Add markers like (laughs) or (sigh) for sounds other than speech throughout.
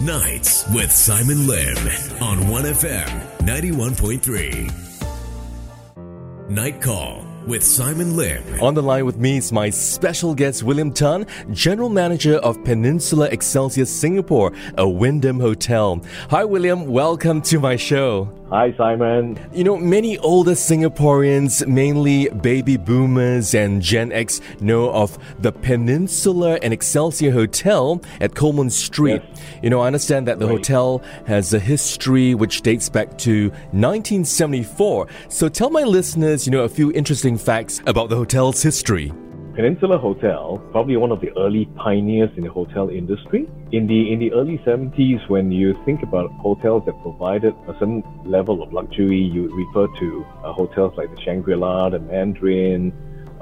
Nights with Simon Lim on 1FM 91.3. Night Call with Simon Lim. On the line with me is my special guest, William Tan, General Manager of Peninsula Excelsior Singapore, a Wyndham Hotel. Hi, William. Welcome to my show. Hi, Simon. You know, many older Singaporeans, mainly baby boomers and Gen X, know of the Peninsula and Excelsior Hotel at Coleman Street. Yes. You know, I understand that the Right. hotel has a history which dates back to 1974. So tell my listeners, you know, a few interesting facts about the hotel's history. Peninsula Hotel, probably one of the early pioneers in the hotel industry. In the in the early 70s, when you think about hotels that provided a certain level of luxury, you refer to uh, hotels like the Shangri-La, the Mandarin,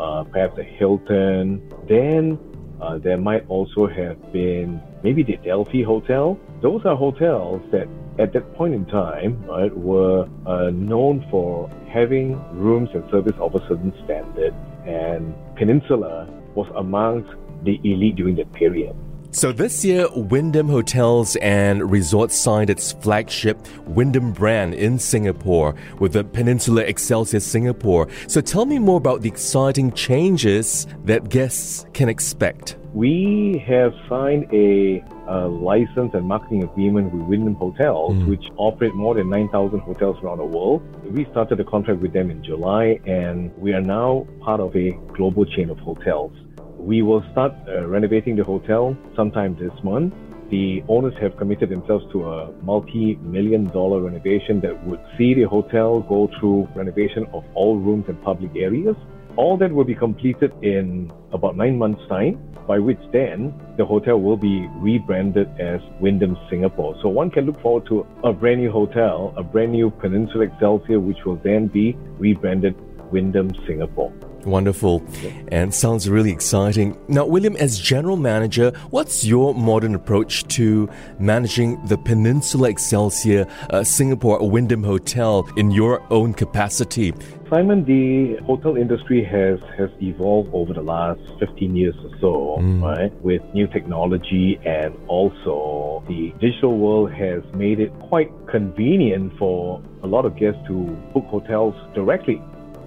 uh, perhaps the Hilton. Then uh, there might also have been maybe the Delphi Hotel. Those are hotels that at that point in time right, were uh, known for having rooms and service of a certain standard, and Peninsula was amongst the elite during that period. So this year, Wyndham Hotels and Resorts signed its flagship Wyndham brand in Singapore with the Peninsula Excelsior Singapore. So tell me more about the exciting changes that guests can expect. We have signed a, uh license and marketing agreement with Wyndham Hotels, which operate more than 9,000 hotels around the world. We started a contract with them in July, and we are now part of a global chain of hotels. We will start uh, renovating the hotel sometime this month. The owners have committed themselves to a multi-million dollar renovation that would see the hotel go through renovation of all rooms and public areas. All that will be completed in about nine months' time, by which then the hotel will be rebranded as Wyndham Singapore. So one can look forward to a brand new hotel, a brand new Peninsula Excelsior, which will then be rebranded Wyndham Singapore. Wonderful. And sounds really exciting. Now, William, as general manager, what's your modern approach to managing the Peninsula Excelsior uh, Singapore Wyndham Hotel in your own capacity? Simon, the hotel industry has, has evolved over the last 15 years or so, right? With new technology and also the digital world has made it quite convenient for a lot of guests to book hotels directly.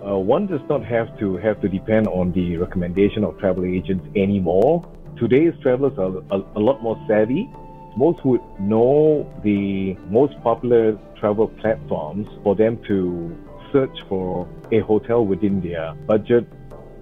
Uh, one does not have to have to depend on the recommendation of travel agents anymore. Today's travelers are a, a lot more savvy most would know the most popular travel platforms for them to search for a hotel within their budget,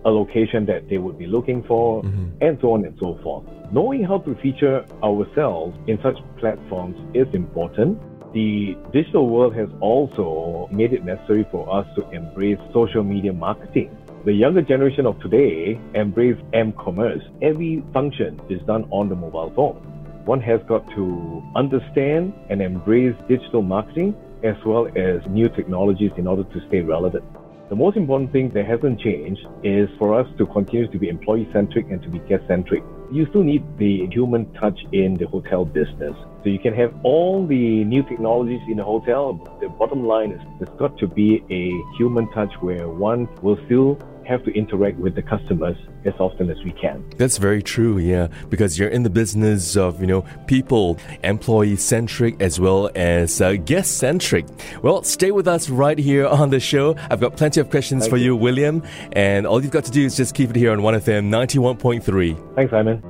a location that they would be looking for, and so on and so forth. Knowing how to feature ourselves in such platforms is important. The digital world has also made it necessary for us to embrace social media marketing. The younger generation of today embrace m-commerce. Every function is done on the mobile phone one has got to understand and embrace digital marketing as well as new technologies in order to stay relevant. The most important thing that hasn't changed is for us to continue to be employee centric and to be guest centric. You still need the human touch in the hotel business. So you can have all the new technologies in a hotel. but The bottom line is there's got to be a human touch where one will still have to interact with the customers as often as we can. That's very true, yeah, because you're in the business of, you know, people, employee centric as well as uh, guest centric. Well, stay with us right here on the show. I've got plenty of questions Thank for you. you. William, and all you've got to do is just keep it here on 1FM 91.3. Thanks, Simon.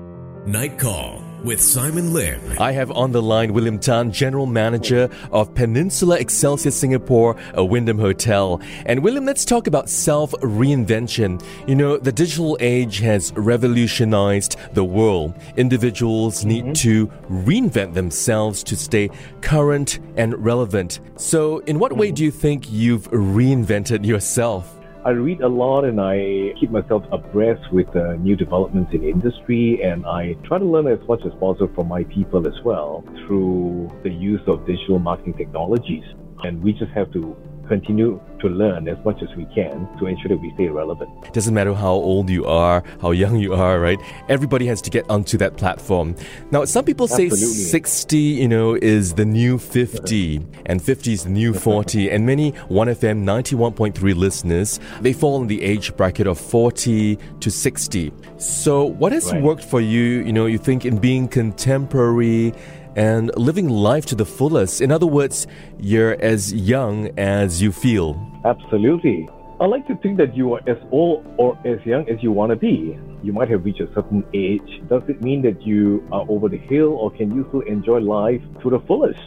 Night Call with Simon Lim. I have on the line William Tan, General Manager of Peninsula Excelsior Singapore, a Wyndham Hotel. And William, let's talk about self reinvention. You know, the digital age has revolutionized the world. Individuals need mm-hmm. to reinvent themselves to stay current and relevant. So, in what way mm-hmm. do you think you've reinvented yourself? I read a lot and I keep myself abreast with uh, new developments in industry and I try to learn as much as possible from my people as well through the use of digital marketing technologies. And we just have to continue to learn as much as we can to ensure that we stay relevant. Doesn't matter how old you are, how young you are, right? Everybody has to get onto that platform. Now, some people say Absolutely. 60, you know, is the new 50, and 50 is the new (laughs) 40. And many 1FM 91.3 listeners, they fall in the age bracket of 40 to 60. So, what has Right. worked for you, you know, you think in being contemporary and living life to the fullest. In other words, you're as young as you feel. Absolutely. I like to think that you are as old or as young as you want to be. You might have reached a certain age. Does it mean that you are over the hill or can you still enjoy life to the fullest?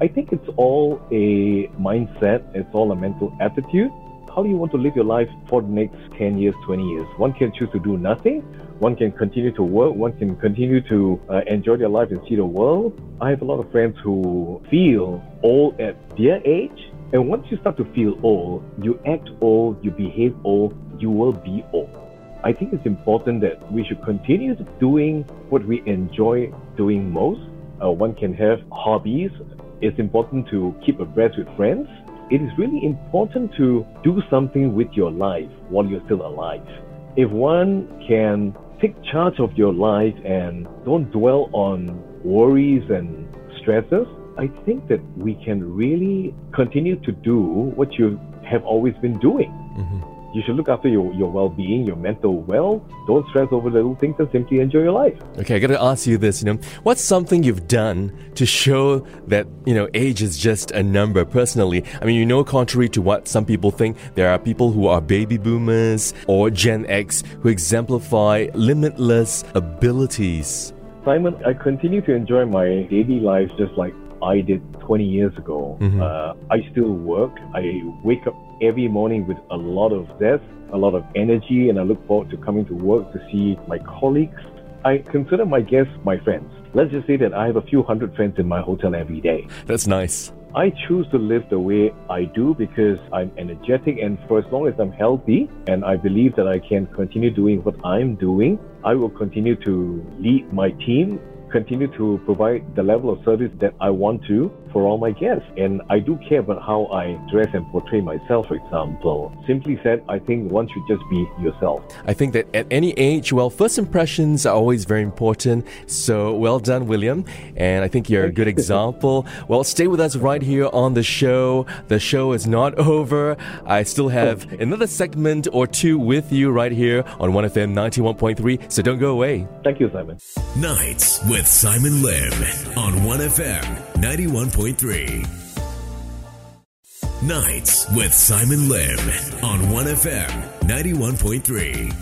I think it's all a mindset, it's all a mental attitude. How do you want to live your life for the next 10 years, 20 years? One can choose to do nothing, one can continue to work, one can continue to uh, enjoy their life and see the world. I have a lot of friends who feel old at their age and once you start to feel old, you act old, you behave old, you will be old. I think it's important that we should continue doing what we enjoy doing most. Uh, one can have hobbies. It's important to keep abreast with friends. It is really important to do something with your life while you're still alive. If one can take charge of your life and don't dwell on worries and stresses, I think that we can really continue to do what you have always been doing. Mm-hmm. You should look after your, your well being, your mental well. Don't stress over little things and simply enjoy your life. Okay, I gotta ask you this, you know, what's something you've done to show that, you know, age is just a number personally? I mean, you know, contrary to what some people think, there are people who are baby boomers or Gen X who exemplify limitless abilities. Simon, I continue to enjoy my daily life just like I did 20 years ago. Mm-hmm. Uh, I still work. I wake up every morning with a lot of zest, a lot of energy, and I look forward to coming to work to see my colleagues. I consider my guests my friends. Let's just say that I have a few hundred friends in my hotel every day. That's nice. I choose to live the way I do because I'm energetic and for as long as I'm healthy and I believe that I can continue doing what I'm doing, I will continue to lead my team continue to provide the level of service that I want to for all my guests. And I do care about how I dress and portray myself, for example. Simply said, I think one should just be yourself. I think that at any age, well, first impressions are always very important. So well done, William. And I think you're a good example. Well, stay with us right here on the show. The show is not (laughs) over. I still have (laughs) another segment or two with you right here on 1FM 91.3. So don't go away. Thank you, Simon. Nights with Simon Lim on 1FM 91.3. Nights with Simon Lim on 1FM 91.3.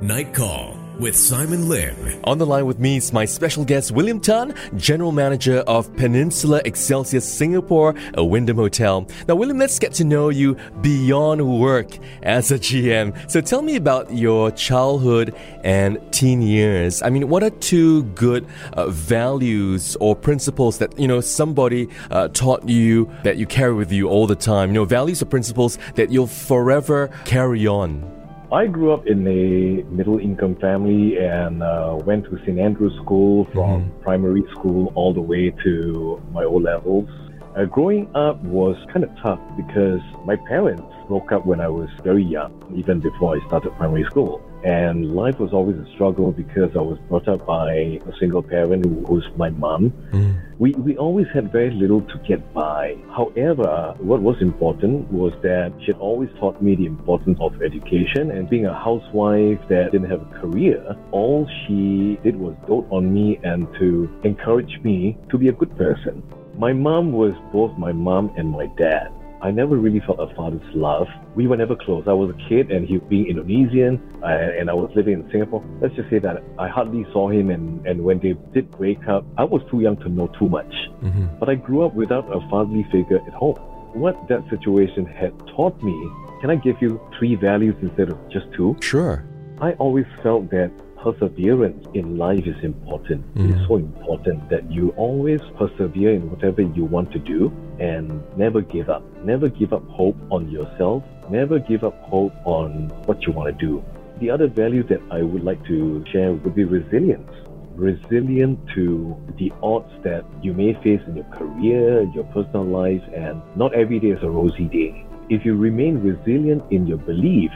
Night Call with Simon Lim. On the line with me is my special guest, William Tan, General Manager of Peninsula Excelsior Singapore, a Wyndham Hotel. Now, William, let's get to know you beyond work as a GM. So tell me about your childhood and teen years. I mean, what are two good uh, values or principles that, you know, somebody uh, taught you that you carry with you all the time? You know, values or principles that you'll forever carry on? I grew up in a middle income family and uh, went to St. Andrew's School from mm-hmm. primary school all the way to my O levels. Uh, growing up was kind of tough because my parents broke up when I was very young, even before I started primary school. And life was always a struggle because I was brought up by a single parent who was my mom. Mm. We, we always had very little to get by. However, what was important was that she had always taught me the importance of education and being a housewife that didn't have a career. All she did was dote on me and to encourage me to be a good person. My mom was both my mom and my dad. I never really felt a father's love. We were never close. I was a kid and he being Indonesian uh, and I was living in Singapore. Let's just say that I hardly saw him and, and when they did break up, I was too young to know too much. Mm-hmm. But I grew up without a fatherly figure at home. What that situation had taught me, can I give you three values instead of just two? Sure. I always felt that perseverance in life is important. Mm. It is so important that you always persevere in whatever you want to do and never give up. Never give up hope on yourself. Never give up hope on what you want to do. The other value that I would like to share would be resilience. Resilient to the odds that you may face in your career, your personal life, and not every day is a rosy day. If you remain resilient in your belief,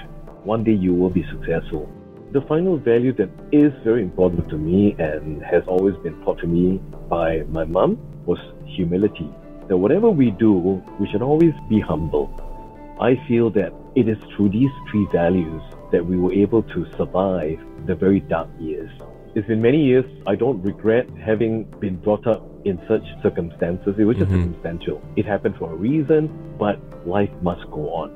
one day you will be successful. The final value that is very important to me and has always been taught to me by my mom was humility. That whatever we do, we should always be humble. I feel that it is through these three values that we were able to survive the very dark years. It's been many years. I don't regret having been brought up in such circumstances. It was just Mhm. circumstantial. It happened for a reason, but life must go on.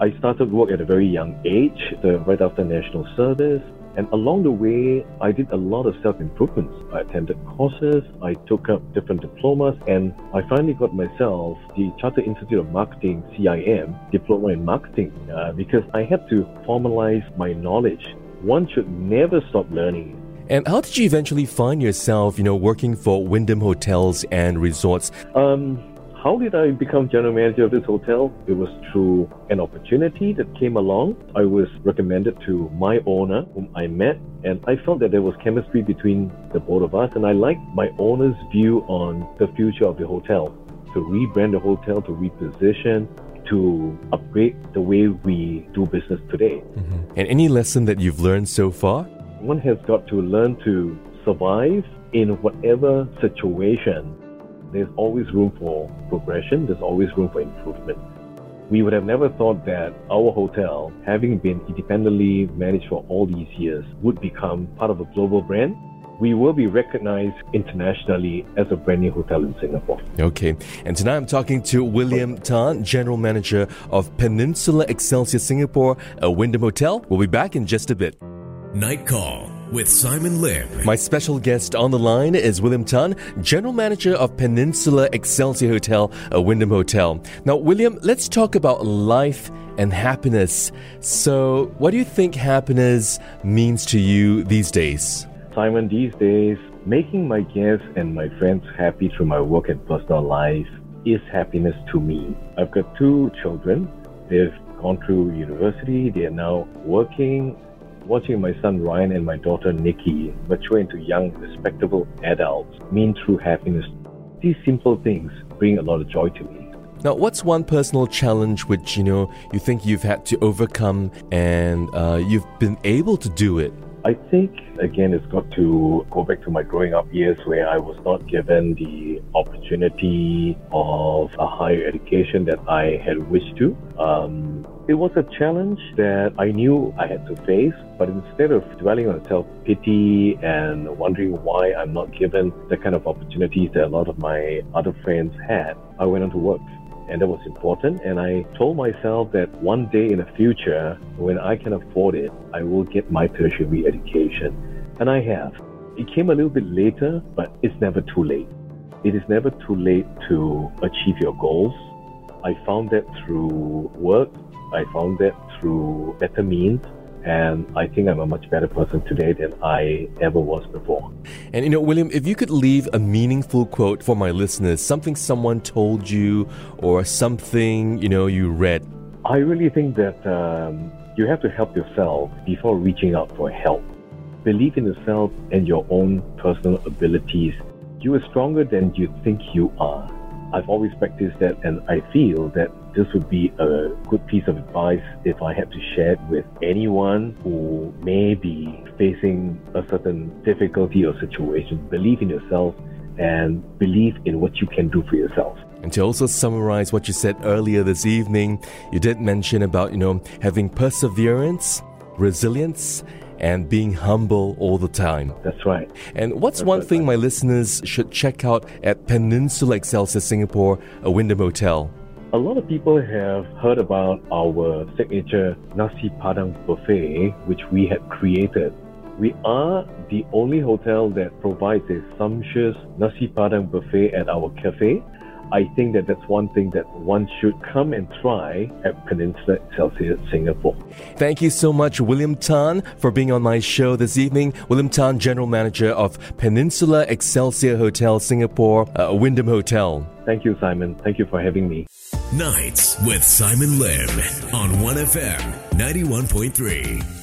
I started work at a very young age, right after national service. And along the way, I did a lot of self improvements. I attended courses, I took up different diplomas, and I finally got myself the Chartered Institute of Marketing (CIM) diploma in marketing uh, because I had to formalize my knowledge. One should never stop learning. And how did you eventually find yourself, you know, working for Wyndham Hotels and Resorts? Um, how did I become general manager of this hotel? It was through an opportunity that came along. I was recommended to my owner, whom I met, and I felt that there was chemistry between the both of us, and I liked my owner's view on the future of the hotel. To rebrand the hotel, to reposition, to upgrade the way we do business today. Mm-hmm. And any lesson that you've learned so far? One has got to learn to survive in whatever situation. There's always room for progression, there's always room for improvement. We would have never thought that our hotel, having been independently managed for all these years, would become part of a global brand. We will be recognized internationally as a brand new hotel in Singapore. Okay, and tonight I'm talking to William Tan, General Manager of Peninsula Excelsior Singapore, a Wyndham Hotel. We'll be back in just a bit. Night Call with Simon Lim. My special guest on the line is William Tan, General Manager of Peninsula Excelsior Hotel, a Wyndham Hotel. Now, William, let's talk about life and happiness. So, what do you think happiness means to you these days? Simon, these days, making my guests and my friends happy through my work and personal life is happiness to me. I've got two children. They've gone through university. They are now working. Watching my son Ryan and my daughter Nikki mature into young, respectable adults mean true happiness. These simple things bring a lot of joy to me. Now, what's one personal challenge which you know you think you've had to overcome and uh, you've been able to do it? I think, again, it's got to go back to my growing up years where I was not given the opportunity of a higher education that I had wished to. Um, it was a challenge that I knew I had to face, but instead of dwelling on self pity and wondering why I'm not given the kind of opportunities that a lot of my other friends had, I went on to work and that was important. And I told myself that one day in the future, when I can afford it, I will get my tertiary education. And I have. It came a little bit later, but it's never too late. It is never too late to achieve your goals. I found that through work, I found that through better means. And I think I'm a much better person today than I ever was before. And you know, William, if you could leave a meaningful quote for my listeners, something someone told you or something, you know, you read. I really think that um, you have to help yourself before reaching out for help. Believe in yourself and your own personal abilities. You are stronger than you think you are. I've always practiced that, and I feel that this would be a good piece of advice if I had to share it with anyone who may be facing a certain difficulty or situation. Believe in yourself and believe in what you can do for yourself. And to also summarize what you said earlier this evening, you did mention about, you know, having perseverance, resilience, and being humble all the time. That's right. And what's one thing my listeners should check out at Peninsula Excelsior Singapore, a Wyndham Hotel? A lot of people have heard about our signature Nasi Padang buffet, which we had created. We are the only hotel that provides a sumptuous Nasi Padang buffet at our cafe. I think that that's one thing that one should come and try at Peninsula Excelsior Singapore. Thank you so much, William Tan, for being on my show this evening. William Tan, General Manager of Peninsula Excelsior Hotel Singapore, a Wyndham Hotel. Thank you, Simon. Thank you for having me. Nights with Simon Lim on 1FM 91.3.